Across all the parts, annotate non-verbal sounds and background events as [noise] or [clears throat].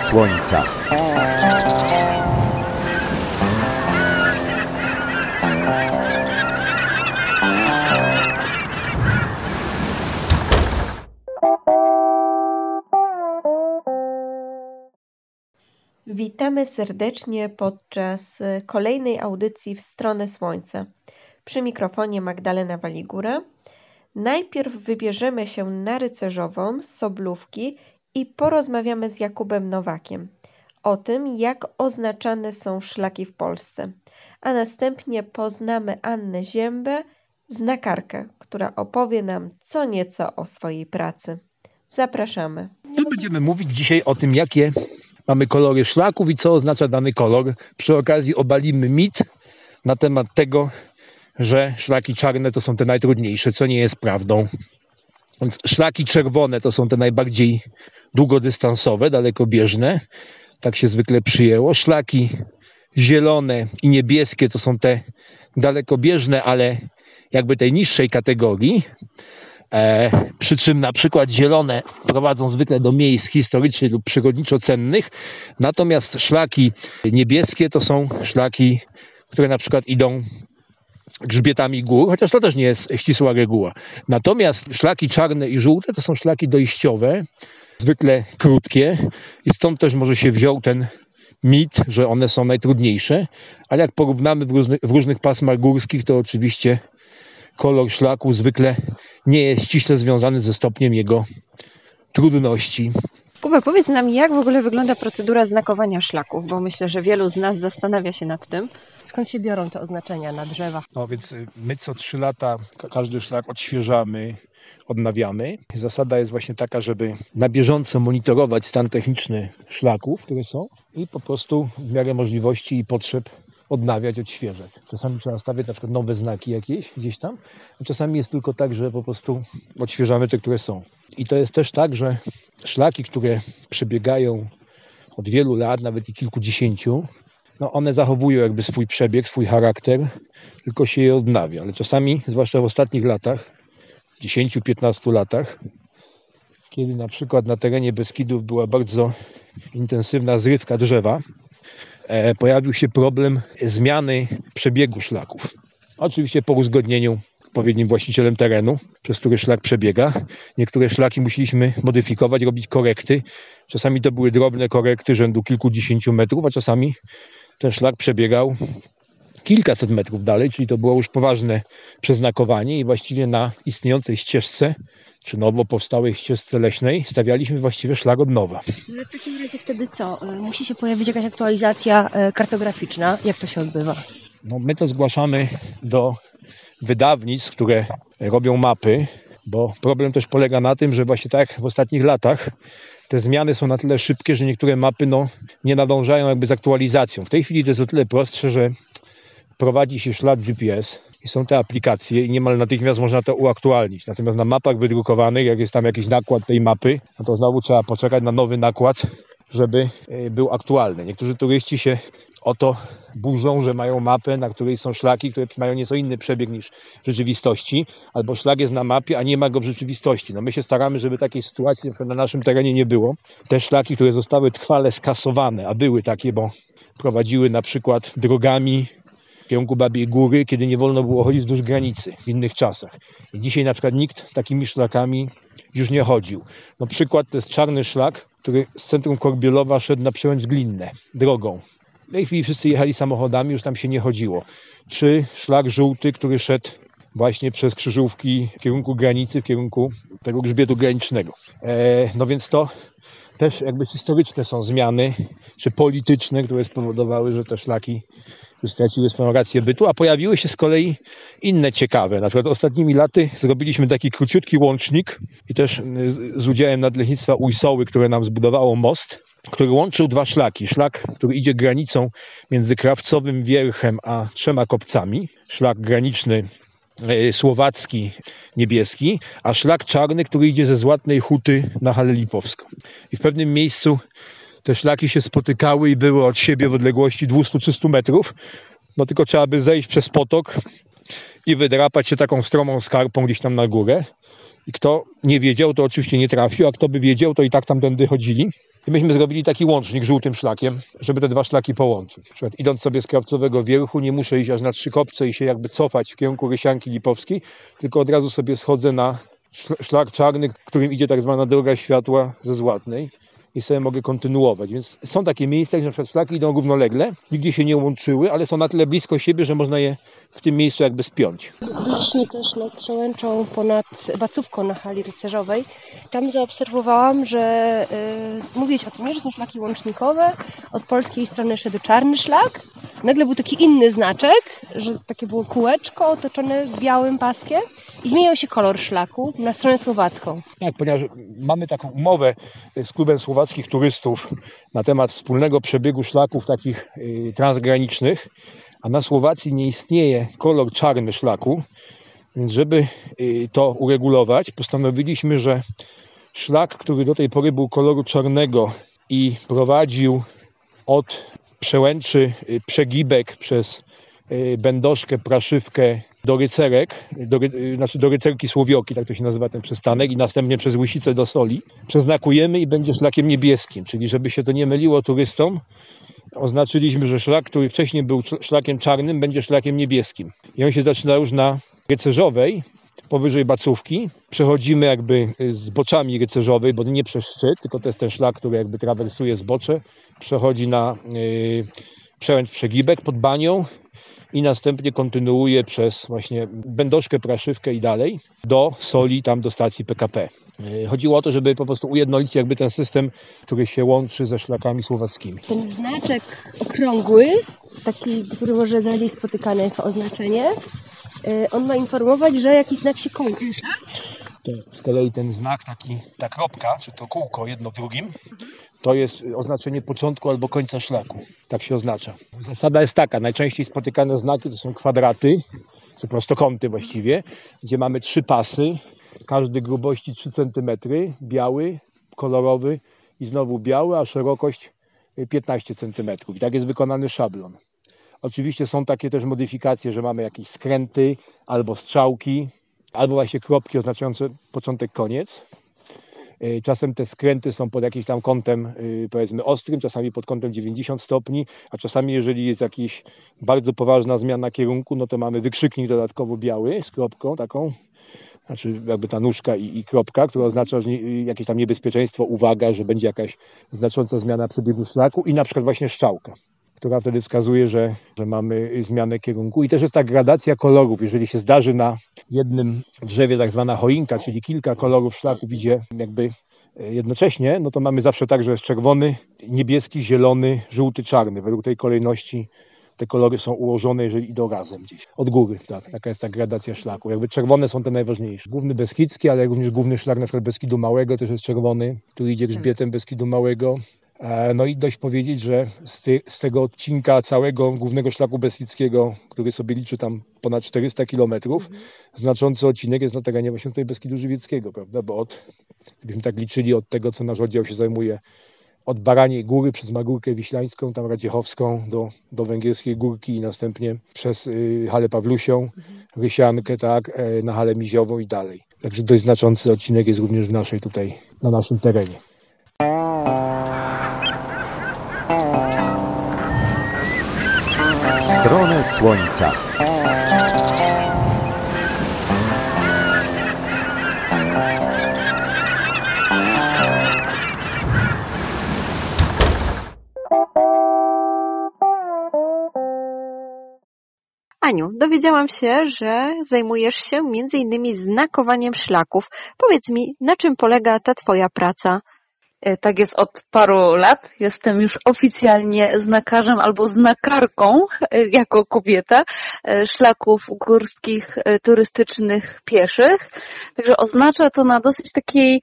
Słońca. Witamy serdecznie podczas kolejnej audycji w stronę Słońca. Przy mikrofonie Magdalena Waligura. Najpierw wybierzemy się na rycerzową z Soblówki i porozmawiamy z Jakubem Nowakiem o tym, jak oznaczane są szlaki w Polsce. A następnie poznamy Annę Ziębę, znakarkę, która opowie nam co nieco o swojej pracy. Zapraszamy. Będziemy mówić dzisiaj o tym, jakie mamy kolory szlaków i co oznacza dany kolor. Przy okazji obalimy mit na temat tego, że szlaki czarne to są te najtrudniejsze, co nie jest prawdą. Więc szlaki czerwone to są te najbardziej długodystansowe, dalekobieżne. Tak się zwykle przyjęło. Szlaki zielone i niebieskie to są te dalekobieżne, ale jakby tej niższej kategorii. E, przy czym na przykład zielone prowadzą zwykle do miejsc historycznych lub przyrodniczo cennych, natomiast szlaki niebieskie to są szlaki, które na przykład idą grzbietami gór, chociaż to też nie jest ścisła reguła. Natomiast szlaki czarne i żółte to są szlaki dojściowe, zwykle krótkie i stąd też może się wziął ten mit, że one są najtrudniejsze, ale jak porównamy w różnych, w różnych pasmach górskich, to oczywiście kolor szlaku zwykle nie jest ściśle związany ze stopniem jego trudności. Kuba, powiedz nam, jak w ogóle wygląda procedura znakowania szlaków, bo myślę, że wielu z nas zastanawia się nad tym. Skąd się biorą te oznaczenia na drzewach? No więc y, my co trzy lata każdy szlak odświeżamy, odnawiamy. Zasada jest właśnie taka, żeby na bieżąco monitorować stan techniczny szlaków, które są i po prostu w miarę możliwości i potrzeb odnawiać, odświeżać. Czasami trzeba stawiać na przykład nowe znaki jakieś gdzieś tam, a czasami jest tylko tak, że po prostu odświeżamy te, które są. I to jest też tak, że szlaki, które przebiegają od wielu lat, nawet i kilkudziesięciu, no one zachowują jakby swój przebieg, swój charakter, tylko się je odnawia. Ale czasami, zwłaszcza w ostatnich latach, 10-15 latach, kiedy na przykład na terenie Beskidów była bardzo intensywna zrywka drzewa, pojawił się problem zmiany przebiegu szlaków. Oczywiście po uzgodnieniu odpowiednim właścicielem terenu, przez który szlak przebiega. Niektóre szlaki musieliśmy modyfikować, robić korekty. Czasami to były drobne korekty rzędu kilkudziesięciu metrów, a czasami ten szlak przebiegał kilkaset metrów dalej, czyli to było już poważne przeznakowanie i właściwie na istniejącej ścieżce, czy nowo powstałej ścieżce leśnej stawialiśmy właściwie szlak od nowa. No w takim razie wtedy co? Y, musi się pojawić jakaś aktualizacja y, kartograficzna? Jak to się odbywa? No, my to zgłaszamy do wydawnictw, które robią mapy, bo problem też polega na tym, że właśnie tak w ostatnich latach te zmiany są na tyle szybkie, że niektóre mapy no, nie nadążają jakby z aktualizacją. W tej chwili to jest o tyle prostsze, że prowadzi się ślad GPS i są te aplikacje i niemal natychmiast można to uaktualnić. Natomiast na mapach wydrukowanych, jak jest tam jakiś nakład tej mapy, no to znowu trzeba poczekać na nowy nakład, żeby e, był aktualny. Niektórzy turyści się o to burzą, że mają mapę, na której są szlaki, które mają nieco inny przebieg niż w rzeczywistości, albo szlak jest na mapie, a nie ma go w rzeczywistości. No my się staramy, żeby takiej sytuacji na, na naszym terenie nie było. Te szlaki, które zostały trwale skasowane, a były takie, bo prowadziły na przykład drogami kierunku Babiej Góry, kiedy nie wolno było chodzić wzdłuż granicy w innych czasach. I dzisiaj na przykład nikt takimi szlakami już nie chodził. No przykład to jest czarny szlak, który z centrum Korbielowa szedł na przełęcz Glinne drogą w tej chwili wszyscy jechali samochodami, już tam się nie chodziło. Czy szlak żółty, który szedł właśnie przez krzyżówki w kierunku granicy, w kierunku tego grzbietu granicznego. E, no więc to też jakby historyczne są zmiany, czy polityczne, które spowodowały, że te szlaki już straciły swoją rację bytu, a pojawiły się z kolei inne ciekawe. Na przykład ostatnimi laty zrobiliśmy taki króciutki łącznik i też y, z udziałem Nadleśnictwa Ujsoły, które nam zbudowało most, który łączył dwa szlaki. Szlak, który idzie granicą między Krawcowym Wierchem a trzema kopcami. Szlak graniczny y, słowacki, niebieski, a szlak czarny, który idzie ze Złatnej Huty na Halę Lipowską. I w pewnym miejscu te szlaki się spotykały i były od siebie w odległości 200-300 metrów. No tylko trzeba by zejść przez potok i wydrapać się taką stromą skarpą gdzieś tam na górę. I kto nie wiedział, to oczywiście nie trafił, a kto by wiedział, to i tak tamtędy chodzili. I myśmy zrobili taki łącznik żółtym szlakiem, żeby te dwa szlaki połączyć. Na przykład idąc sobie z Krawcowego Wierchu, nie muszę iść aż na trzy kopce i się jakby cofać w kierunku Rysianki Lipowskiej, tylko od razu sobie schodzę na szlak czarny, którym idzie tak zwana droga światła ze Złatnej i sobie mogę kontynuować. Więc są takie miejsca, gdzie na przykład szlaki idą równolegle, nigdzie się nie łączyły, ale są na tyle blisko siebie, że można je w tym miejscu jakby spiąć. Byliśmy też nad Przełęczą ponad Bacówką na hali rycerzowej. Tam zaobserwowałam, że yy, mówiłeś o tym, że są szlaki łącznikowe. Od polskiej strony szedł czarny szlak. Nagle był taki inny znaczek, że takie było kółeczko otoczone białym paskiem i zmieniał się kolor szlaku na stronę słowacką. Tak, ponieważ mamy taką umowę z klubem słowackich turystów na temat wspólnego przebiegu szlaków takich yy, transgranicznych, a na Słowacji nie istnieje kolor czarny szlaku, więc żeby y, to uregulować, postanowiliśmy, że szlak, który do tej pory był koloru czarnego i prowadził od przełęczy y, przegibek przez y, będoszkę, praszywkę do rycerek, do, znaczy do rycerki Słowioki, tak to się nazywa ten przystanek, i następnie przez Łysicę do Soli. Przeznakujemy i będzie szlakiem niebieskim, czyli żeby się to nie myliło turystom, oznaczyliśmy, że szlak, który wcześniej był szlakiem czarnym, będzie szlakiem niebieskim. I on się zaczyna już na rycerzowej, powyżej bacówki. Przechodzimy jakby z boczami rycerzowej, bo nie przez szczyt, tylko to jest ten szlak, który jakby trawersuje zbocze. Przechodzi na yy, przełęcz przegibek pod banią i następnie kontynuuje przez właśnie Będoszkę, Praszywkę i dalej do Soli, tam do stacji PKP. E, chodziło o to, żeby po prostu ujednolicić jakby ten system, który się łączy ze szlakami słowackimi. Ten znaczek okrągły, taki, który może rzadziej spotykany jako oznaczenie, on ma informować, że jakiś znak się kończy. To z kolei ten znak, taki, ta kropka, czy to kółko jedno w drugim, to jest oznaczenie początku albo końca szlaku. Tak się oznacza. Zasada jest taka, najczęściej spotykane znaki to są kwadraty, czy prostokąty właściwie, gdzie mamy trzy pasy, każdy grubości 3 cm, biały, kolorowy i znowu biały, a szerokość 15 cm. I tak jest wykonany szablon. Oczywiście są takie też modyfikacje, że mamy jakieś skręty albo strzałki, albo właśnie kropki oznaczające początek, koniec. E, czasem te skręty są pod jakimś tam kątem, e, powiedzmy, ostrym, czasami pod kątem 90 stopni, a czasami, jeżeli jest jakaś bardzo poważna zmiana kierunku, no to mamy wykrzyknik dodatkowo biały z kropką taką, znaczy jakby ta nóżka i, i kropka, która oznacza że jakieś tam niebezpieczeństwo, uwaga, że będzie jakaś znacząca zmiana przebiegu szlaku i na przykład właśnie strzałka która wtedy wskazuje, że, że mamy zmianę kierunku. I też jest ta gradacja kolorów. Jeżeli się zdarzy na jednym drzewie tak zwana choinka, czyli kilka kolorów szlaków idzie jakby e, jednocześnie, no to mamy zawsze tak, że jest czerwony, niebieski, zielony, żółty, czarny. Według tej kolejności te kolory są ułożone, jeżeli idą razem gdzieś. Od góry, tak. Taka jest ta gradacja szlaku. Jakby czerwone są te najważniejsze. Główny Beskidzki, ale również główny szlak na przykład Beskidu Małego też jest czerwony. Tu idzie grzbietem Beskidu Małego. E, no i dość powiedzieć, że z, ty, z, tego odcinka całego głównego szlaku Beskidzkiego, który sobie liczy tam ponad 400 kilometrów, mhm. znaczący odcinek jest na terenie właśnie tutaj Beskidu Żywieckiego, prawda? Bo od, gdybyśmy tak liczyli od tego, co nasz oddział się zajmuje, od Baraniej Góry przez Magórkę Wiślańską, tam Radziechowską do, do Węgierskiej Górki i następnie przez y, Halę Pawlusią, mhm. Rysiankę, tak, y, na Halę Miziową i dalej. Także dość znaczący odcinek jest również w naszej tutaj, na naszym terenie. Słońca. Aniu, dowiedziałam się, że zajmujesz się m.in. znakowaniem szlaków. Powiedz mi, na czym polega ta Twoja praca? E, tak jest od paru lat. Jestem już oficjalnie znakarzem albo znakarką e, jako kobieta e, szlaków górskich, turystycznych, pieszych. Także oznacza to na dosyć takiej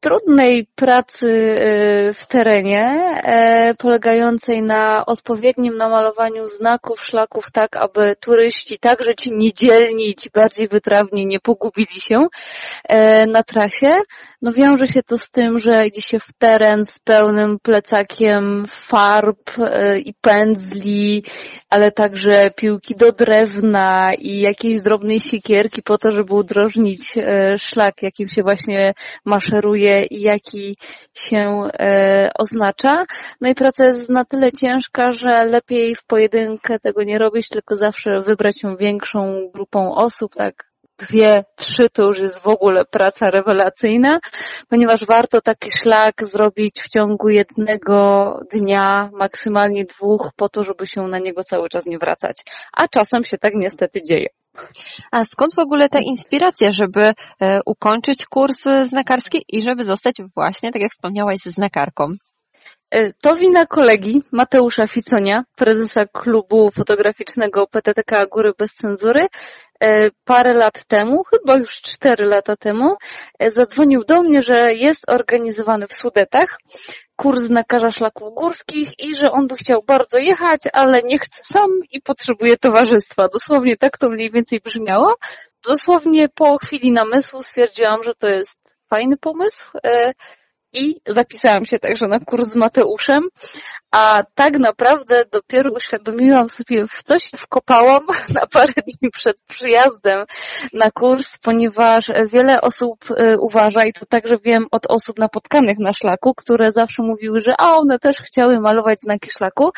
trudnej pracy y, w terenie, e, polegającej na odpowiednim namalowaniu znaków, szlaków, tak aby turyści, także ci niedzielni, ci bardziej wytrawni nie pogubili się e, na trasie. No wiąże się to z tym, że idzie się w teren z pełnym plecakiem farb e, i pędzli, ale także piłki do drewna i jakiejś drobnej siekierki po to, żeby udrożnić szlak, jakim się właśnie maszeruje i jaki się e, oznacza. No i praca jest na tyle ciężka, że lepiej w pojedynkę tego nie robić, tylko zawsze wybrać ją większą grupą osób, tak dwie, trzy to już jest w ogóle praca rewelacyjna, ponieważ warto taki szlak zrobić w ciągu jednego dnia, maksymalnie dwóch, po to, żeby się na niego cały czas nie wracać. A czasem się tak niestety dzieje. A skąd w ogóle ta inspiracja, żeby e, ukończyć kurs znakarski i żeby zostać właśnie, tak jak wspomniałaś, znakarką? E, to wina kolegi Mateusza Ficonia, prezesa klubu fotograficznego PTTK Góry Bez Cenzury. E, parę lat temu, chyba już cztery lata temu, zadzwonił do mnie, że jest organizowany w Sudetach kurs znakarza szlaków górskich i że on by chciał bardzo jechać, ale nie chce sam i potrzebuje towarzystwa. Dosłownie tak to mniej więcej brzmiało. Dosłownie po chwili namysłu stwierdziłam, że to jest fajny pomysł e, i zapisałam się także na kurs z Mateuszem, a tak naprawdę dopiero uświadomiłam sobie, w co się wkopałam [laughs] na parę dni przed przyjazdem na kurs, ponieważ wiele osób e, uważa, i to także wiem od osób napotkanych na szlaku, które zawsze mówiły, że a one też chciały malować znaki szlaku,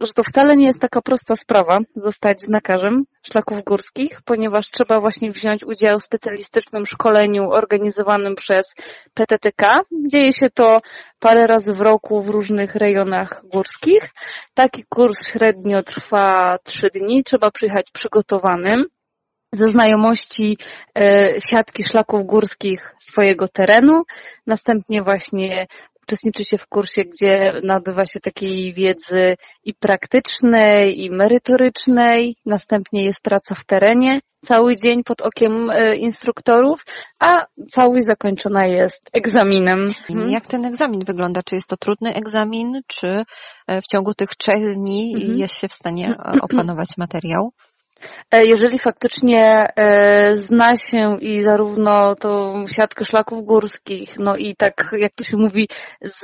że to wcale nie jest taka prosta sprawa zostać znakarzem szlaków górskich, ponieważ trzeba właśnie wziąć udział w specjalistycznym szkoleniu organizowanym przez PTTK. Dzieje się to parę razy w roku w różnych rejonach górskich. Taki kurs średnio trwa trzy dni. Trzeba przyjechać przygotowanym ze znajomości e, siatki szlaków górskich swojego terenu, następnie właśnie uczestniczy się w kursie, gdzie nabywa się takiej wiedzy i praktycznej, i merytorycznej. Następnie jest praca w terenie cały dzień pod okiem e, instruktorów, a całość zakończona jest egzaminem. Mhm. Jak ten egzamin wygląda? Czy jest to trudny egzamin, czy e, w ciągu tych trzech dni mhm. jest się w stanie e, [clears throat] opanować materiał? E, jeżeli faktycznie e, zna się i zarówno tą siatkę szlaków górskich, no i tak jak to się mówi, z,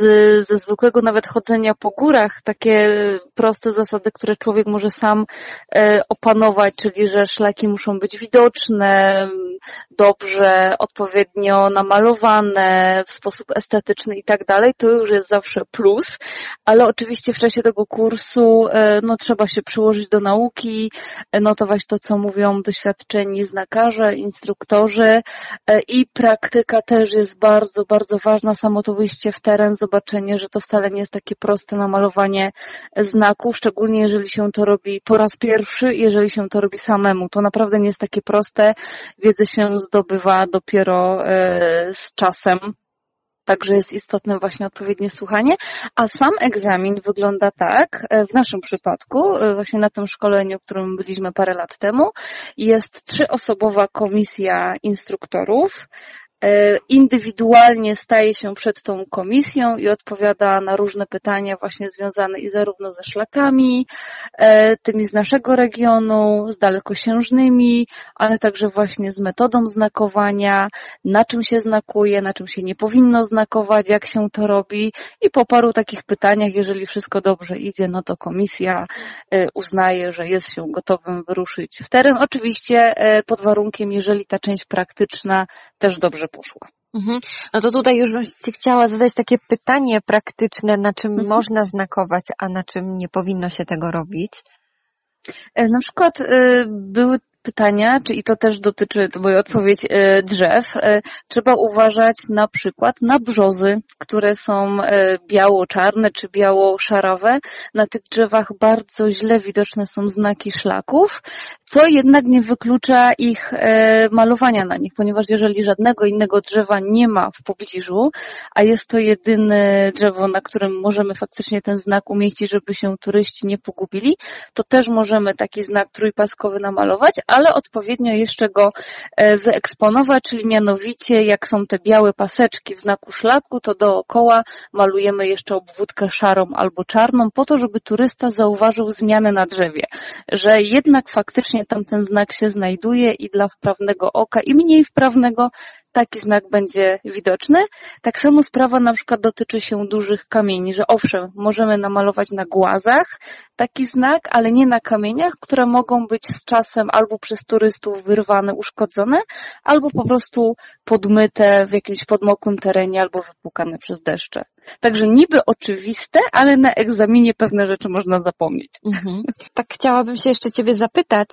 ze zwykłego nawet chodzenia po górach, takie proste zasady, które człowiek może sam e, opanować, czyli że szlaki muszą być widoczne, dobrze, odpowiednio namalowane, w sposób estetyczny i tak dalej, to już jest zawsze plus, ale oczywiście w czasie tego kursu no, trzeba się przyłożyć do nauki, no notować to, co mówią doświadczeni znakarze, instruktorzy e, i praktyka też jest bardzo, bardzo ważna. Samo to wyjście w teren, zobaczenie, że to wcale nie jest takie proste namalowanie znaków, szczególnie jeżeli się to robi po raz pierwszy, jeżeli się to robi samemu. To naprawdę nie jest takie proste. Wiedzę się zdobywa dopiero e, z czasem. Także jest istotne właśnie odpowiednie słuchanie, a sam egzamin wygląda tak, e, w naszym przypadku, e, właśnie na tym szkoleniu, w którym byliśmy parę lat temu, jest trzyosobowa komisja instruktorów, indywidualnie staje się przed tą komisją i odpowiada na różne pytania właśnie związane i zarówno ze szlakami, e, tymi z naszego regionu, z dalekosiężnymi, ale także właśnie z metodą znakowania, na czym się znakuje, na czym się nie powinno znakować, jak się to robi i po paru takich pytaniach, jeżeli wszystko dobrze idzie, no to komisja e, uznaje, że jest się gotowym wyruszyć w teren. Oczywiście pod warunkiem, jeżeli ta część praktyczna też dobrze poszła. Mhm. No to tutaj już bym Ci chciała zadać takie pytanie praktyczne, na czym mhm. można znakować, a na czym nie powinno się tego robić. E, na przykład y, były pytania, czy i to też dotyczy, to moja odpowiedź, e, drzew. E, trzeba uważać na przykład na brzozy, które są e, biało-czarne czy biało-szarowe. Na tych drzewach bardzo źle widoczne są znaki szlaków, co jednak nie wyklucza ich malowania na nich, ponieważ jeżeli żadnego innego drzewa nie ma w pobliżu, a jest to jedyne drzewo, na którym możemy faktycznie ten znak umieścić, żeby się turyści nie pogubili, to też możemy taki znak trójpaskowy namalować, ale odpowiednio jeszcze go e, wyeksponować, czyli mianowicie jak są te białe paseczki w znaku szlaku, to dookoła malujemy jeszcze obwódkę szarą albo czarną po to, żeby turysta zauważył zmianę na drzewie, że jednak faktycznie tam ten znak się znajduje i dla wprawnego oka i mniej wprawnego taki znak będzie widoczny. Tak samo sprawa na przykład dotyczy się dużych kamieni, że owszem, możemy namalować na głazach taki znak, ale nie na kamieniach, które mogą być z czasem albo przez turystów wyrwane, uszkodzone, albo po prostu podmyte w jakimś podmokłym terenie albo wypłukane przez deszcze. Także niby oczywiste, ale na egzaminie pewne rzeczy można zapomnieć. Mhm. Tak chciałabym się jeszcze Ciebie zapytać,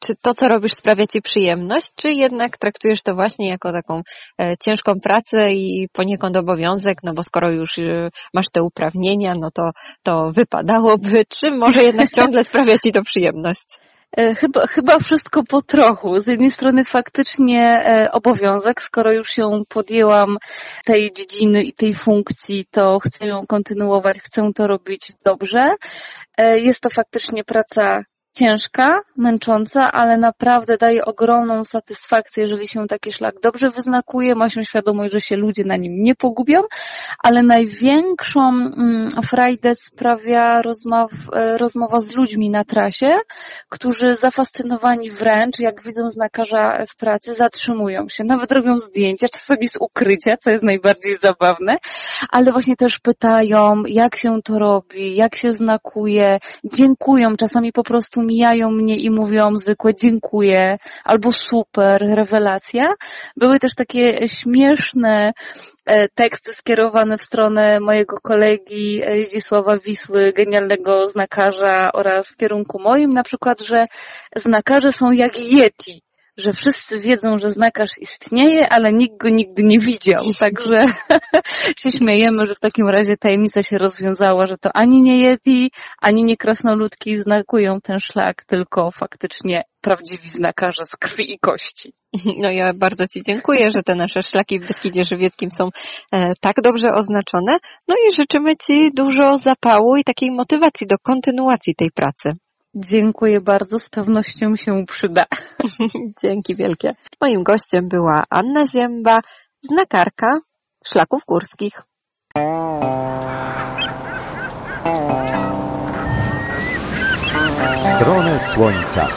czy to, co robisz, sprawia Ci przyjemność, czy jednak traktujesz to właśnie jako taką e, ciężką pracę i poniekąd obowiązek, no bo skoro już e, masz te uprawnienia, no to, to wypadałoby, [laughs] czy może jednak ciągle [laughs] sprawia Ci to przyjemność? E, chyba, chyba wszystko po trochu. Z jednej strony faktycznie e, obowiązek, skoro już się podjęłam tej dziedziny i tej funkcji, to chcę ją kontynuować, chcę to robić dobrze. E, jest to faktycznie praca ciężka, męcząca, ale naprawdę daje ogromną satysfakcję, jeżeli się taki szlak dobrze wyznakuje, ma się świadomość, że się ludzie na nim nie pogubią, ale największą mm, frajdę sprawia e, rozmowa z ludźmi na trasie, którzy zafascynowani wręcz, jak widzą znakarza w pracy, zatrzymują się, nawet robią zdjęcia, czasami z ukrycia, co jest najbardziej zabawne, ale właśnie też pytają, jak się to robi, jak się znakuje, dziękują, czasami po prostu mijają mnie i mówią zwykłe dziękuję albo super, rewelacja. Były też takie śmieszne e, teksty skierowane w stronę mojego kolegi e, Zdzisława Wisły, genialnego znakarza oraz w kierunku moim, na przykład, że znakarze są jak Yeti że wszyscy wiedzą, że znakarz istnieje, ale nikt go nigdy nie widział. [laughs] Także [laughs] się śmiejemy, że w takim razie tajemnica się rozwiązała, że to ani nie Yeti, ani nie krasnoludki znakują ten szlak, tylko faktycznie prawdziwi znakarze z krwi i kości. [laughs] No ja bardzo Ci dziękuję, że te nasze szlaki w Beskidzie Żywieckim są e, tak dobrze oznaczone. No i życzymy Ci dużo zapału i takiej motywacji do kontynuacji tej pracy. Dziękuję bardzo, z pewnością się przyda. [laughs] Dzięki wielkie. Moim gościem była Anna Zięba, znakarka szlaków górskich. Stronę Słońca.